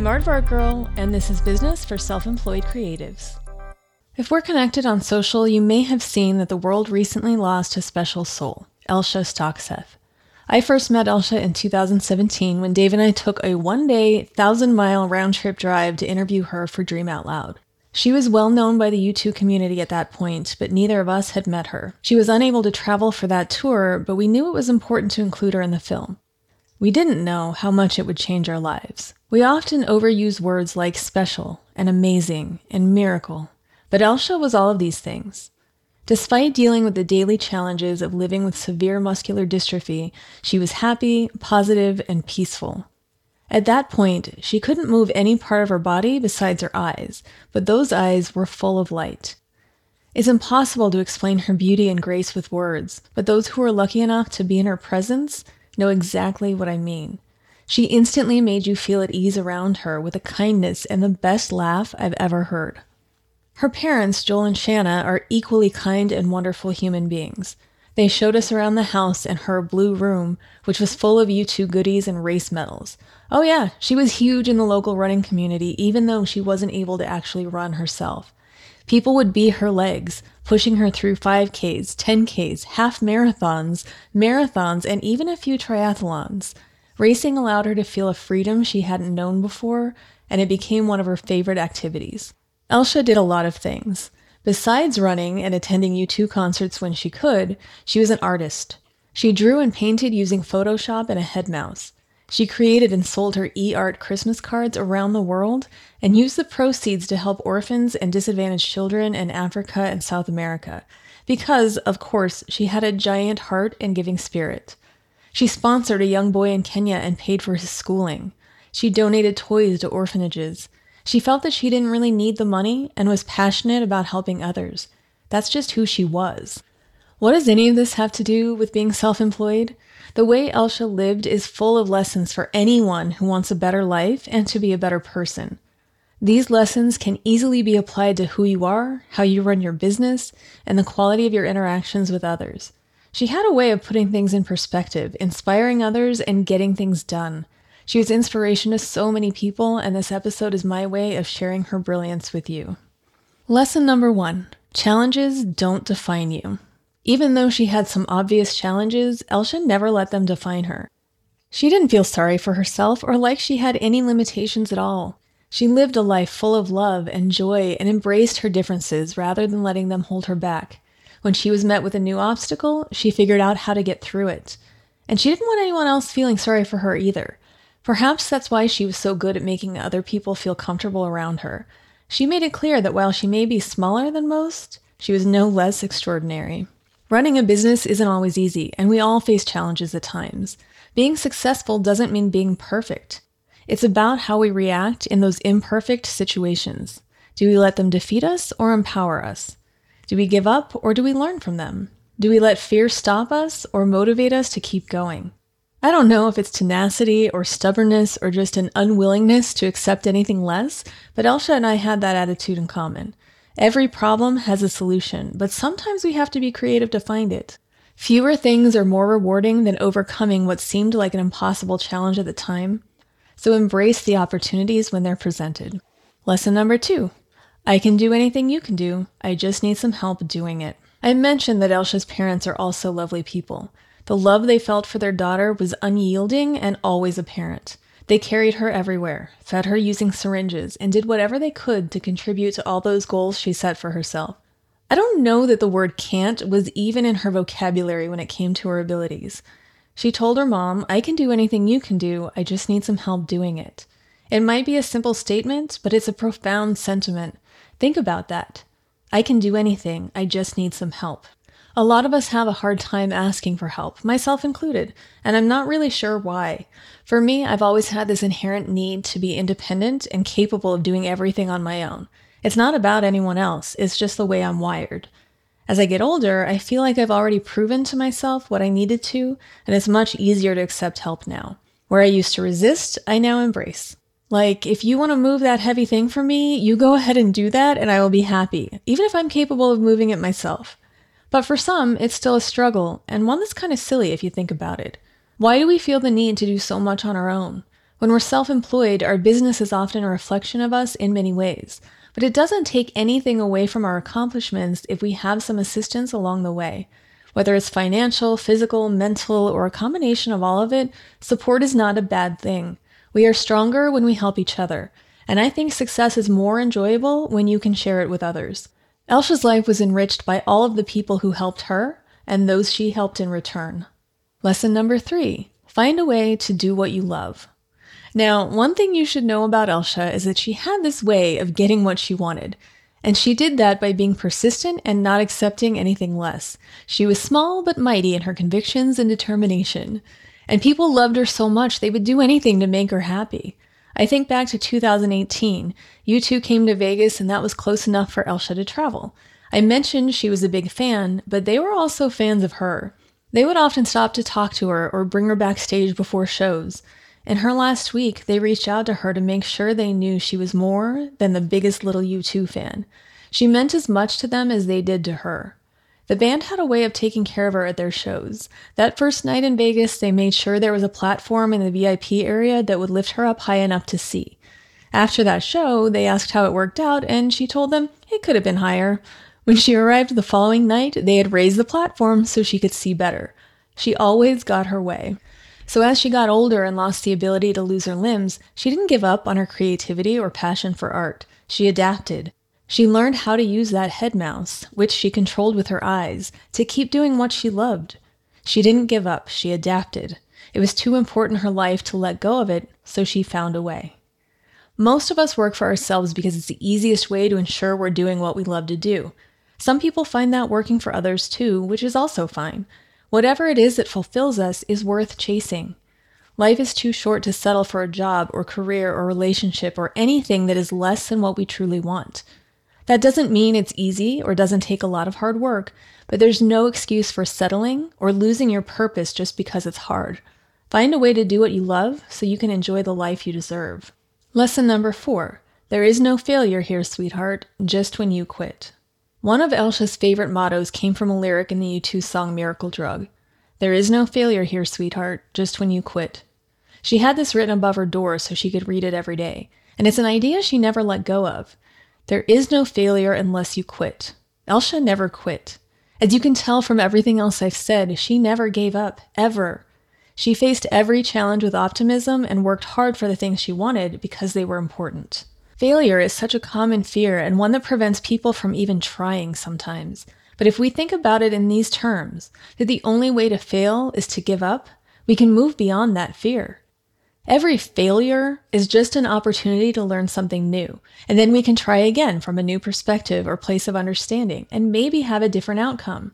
I'm Aardvark Girl, and this is Business for Self Employed Creatives. If we're connected on social, you may have seen that the world recently lost a special soul, Elsha Stockseth. I first met Elsha in 2017 when Dave and I took a one day, thousand mile round trip drive to interview her for Dream Out Loud. She was well known by the U2 community at that point, but neither of us had met her. She was unable to travel for that tour, but we knew it was important to include her in the film. We didn't know how much it would change our lives. We often overuse words like special and amazing and miracle, but Elsha was all of these things. Despite dealing with the daily challenges of living with severe muscular dystrophy, she was happy, positive, and peaceful. At that point, she couldn't move any part of her body besides her eyes, but those eyes were full of light. It's impossible to explain her beauty and grace with words, but those who are lucky enough to be in her presence know exactly what I mean. She instantly made you feel at ease around her with a kindness and the best laugh I've ever heard. Her parents, Joel and Shanna, are equally kind and wonderful human beings. They showed us around the house and her blue room, which was full of U2 goodies and race medals. Oh, yeah, she was huge in the local running community, even though she wasn't able to actually run herself. People would be her legs, pushing her through 5Ks, 10Ks, half marathons, marathons, and even a few triathlons. Racing allowed her to feel a freedom she hadn't known before, and it became one of her favorite activities. Elsha did a lot of things. Besides running and attending U2 concerts when she could, she was an artist. She drew and painted using Photoshop and a head mouse. She created and sold her e-art Christmas cards around the world and used the proceeds to help orphans and disadvantaged children in Africa and South America. Because, of course, she had a giant heart and giving spirit. She sponsored a young boy in Kenya and paid for his schooling. She donated toys to orphanages. She felt that she didn't really need the money and was passionate about helping others. That's just who she was. What does any of this have to do with being self employed? The way Elsha lived is full of lessons for anyone who wants a better life and to be a better person. These lessons can easily be applied to who you are, how you run your business, and the quality of your interactions with others. She had a way of putting things in perspective, inspiring others, and getting things done. She was inspiration to so many people, and this episode is my way of sharing her brilliance with you. Lesson number one challenges don't define you. Even though she had some obvious challenges, Elsha never let them define her. She didn't feel sorry for herself or like she had any limitations at all. She lived a life full of love and joy and embraced her differences rather than letting them hold her back. When she was met with a new obstacle, she figured out how to get through it. And she didn't want anyone else feeling sorry for her either. Perhaps that's why she was so good at making other people feel comfortable around her. She made it clear that while she may be smaller than most, she was no less extraordinary. Running a business isn't always easy, and we all face challenges at times. Being successful doesn't mean being perfect. It's about how we react in those imperfect situations. Do we let them defeat us or empower us? Do we give up or do we learn from them? Do we let fear stop us or motivate us to keep going? I don't know if it's tenacity or stubbornness or just an unwillingness to accept anything less, but Elsha and I had that attitude in common. Every problem has a solution, but sometimes we have to be creative to find it. Fewer things are more rewarding than overcoming what seemed like an impossible challenge at the time, so embrace the opportunities when they're presented. Lesson number two I can do anything you can do, I just need some help doing it. I mentioned that Elsha's parents are also lovely people. The love they felt for their daughter was unyielding and always apparent. They carried her everywhere, fed her using syringes, and did whatever they could to contribute to all those goals she set for herself. I don't know that the word can't was even in her vocabulary when it came to her abilities. She told her mom, I can do anything you can do, I just need some help doing it. It might be a simple statement, but it's a profound sentiment. Think about that. I can do anything, I just need some help. A lot of us have a hard time asking for help, myself included, and I'm not really sure why. For me, I've always had this inherent need to be independent and capable of doing everything on my own. It's not about anyone else, it's just the way I'm wired. As I get older, I feel like I've already proven to myself what I needed to, and it's much easier to accept help now. Where I used to resist, I now embrace. Like, if you want to move that heavy thing for me, you go ahead and do that, and I will be happy, even if I'm capable of moving it myself. But for some, it's still a struggle, and one that's kind of silly if you think about it. Why do we feel the need to do so much on our own? When we're self employed, our business is often a reflection of us in many ways, but it doesn't take anything away from our accomplishments if we have some assistance along the way. Whether it's financial, physical, mental, or a combination of all of it, support is not a bad thing. We are stronger when we help each other, and I think success is more enjoyable when you can share it with others. Elsha's life was enriched by all of the people who helped her and those she helped in return. Lesson number three find a way to do what you love. Now, one thing you should know about Elsha is that she had this way of getting what she wanted. And she did that by being persistent and not accepting anything less. She was small but mighty in her convictions and determination. And people loved her so much they would do anything to make her happy. I think back to 2018. U2 came to Vegas, and that was close enough for Elsha to travel. I mentioned she was a big fan, but they were also fans of her. They would often stop to talk to her or bring her backstage before shows. In her last week, they reached out to her to make sure they knew she was more than the biggest little U2 fan. She meant as much to them as they did to her. The band had a way of taking care of her at their shows. That first night in Vegas, they made sure there was a platform in the VIP area that would lift her up high enough to see. After that show, they asked how it worked out, and she told them it could have been higher. When she arrived the following night, they had raised the platform so she could see better. She always got her way. So as she got older and lost the ability to lose her limbs, she didn't give up on her creativity or passion for art. She adapted. She learned how to use that head mouse, which she controlled with her eyes, to keep doing what she loved. She didn't give up, she adapted. It was too important in her life to let go of it, so she found a way. Most of us work for ourselves because it's the easiest way to ensure we're doing what we love to do. Some people find that working for others too, which is also fine. Whatever it is that fulfills us is worth chasing. Life is too short to settle for a job or career or relationship or anything that is less than what we truly want. That doesn't mean it's easy or doesn't take a lot of hard work, but there's no excuse for settling or losing your purpose just because it's hard. Find a way to do what you love so you can enjoy the life you deserve. Lesson number four There is no failure here, sweetheart, just when you quit. One of Elsha's favorite mottos came from a lyric in the U2 song Miracle Drug. There is no failure here, sweetheart, just when you quit. She had this written above her door so she could read it every day, and it's an idea she never let go of. There is no failure unless you quit. Elsha never quit. As you can tell from everything else I've said, she never gave up, ever. She faced every challenge with optimism and worked hard for the things she wanted because they were important. Failure is such a common fear and one that prevents people from even trying sometimes. But if we think about it in these terms, that the only way to fail is to give up, we can move beyond that fear. Every failure is just an opportunity to learn something new, and then we can try again from a new perspective or place of understanding and maybe have a different outcome.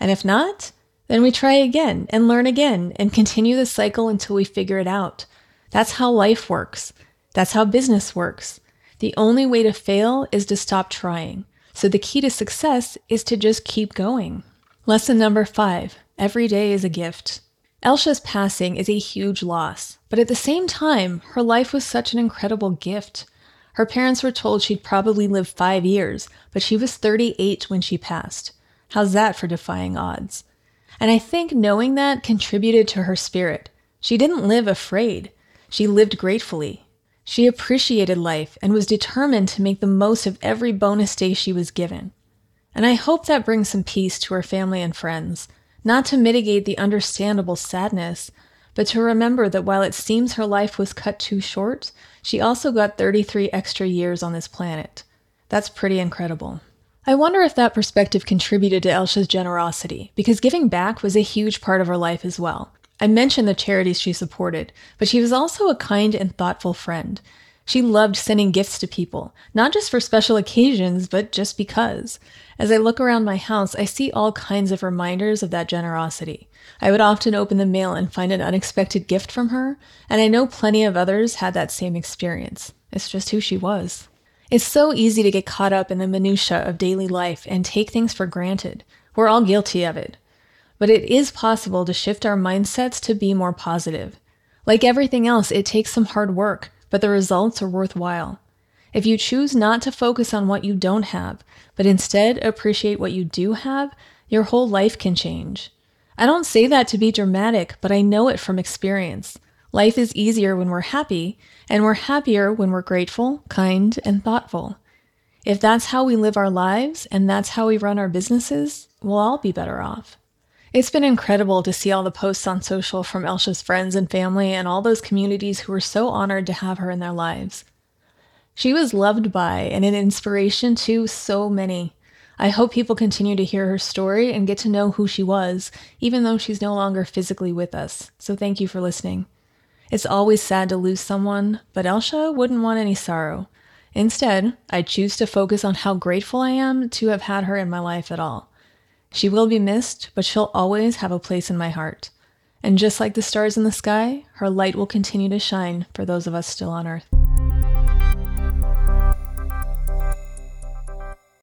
And if not, then we try again and learn again and continue the cycle until we figure it out. That's how life works. That's how business works. The only way to fail is to stop trying. So the key to success is to just keep going. Lesson number five every day is a gift. Elsha's passing is a huge loss, but at the same time, her life was such an incredible gift. Her parents were told she'd probably live five years, but she was 38 when she passed. How's that for defying odds? And I think knowing that contributed to her spirit. She didn't live afraid, she lived gratefully. She appreciated life and was determined to make the most of every bonus day she was given. And I hope that brings some peace to her family and friends not to mitigate the understandable sadness, but to remember that while it seems her life was cut too short, she also got 33 extra years on this planet. That's pretty incredible. I wonder if that perspective contributed to Elsha's generosity, because giving back was a huge part of her life as well. I mentioned the charities she supported, but she was also a kind and thoughtful friend. She loved sending gifts to people, not just for special occasions, but just because. As I look around my house, I see all kinds of reminders of that generosity. I would often open the mail and find an unexpected gift from her, and I know plenty of others had that same experience. It's just who she was. It's so easy to get caught up in the minutiae of daily life and take things for granted. We're all guilty of it. But it is possible to shift our mindsets to be more positive. Like everything else, it takes some hard work, but the results are worthwhile. If you choose not to focus on what you don't have, but instead appreciate what you do have, your whole life can change. I don't say that to be dramatic, but I know it from experience. Life is easier when we're happy, and we're happier when we're grateful, kind, and thoughtful. If that's how we live our lives and that's how we run our businesses, we'll all be better off. It's been incredible to see all the posts on social from Elsha's friends and family and all those communities who were so honored to have her in their lives. She was loved by and an inspiration to so many. I hope people continue to hear her story and get to know who she was, even though she's no longer physically with us. So thank you for listening. It's always sad to lose someone, but Elsha wouldn't want any sorrow. Instead, I choose to focus on how grateful I am to have had her in my life at all. She will be missed, but she'll always have a place in my heart. And just like the stars in the sky, her light will continue to shine for those of us still on Earth.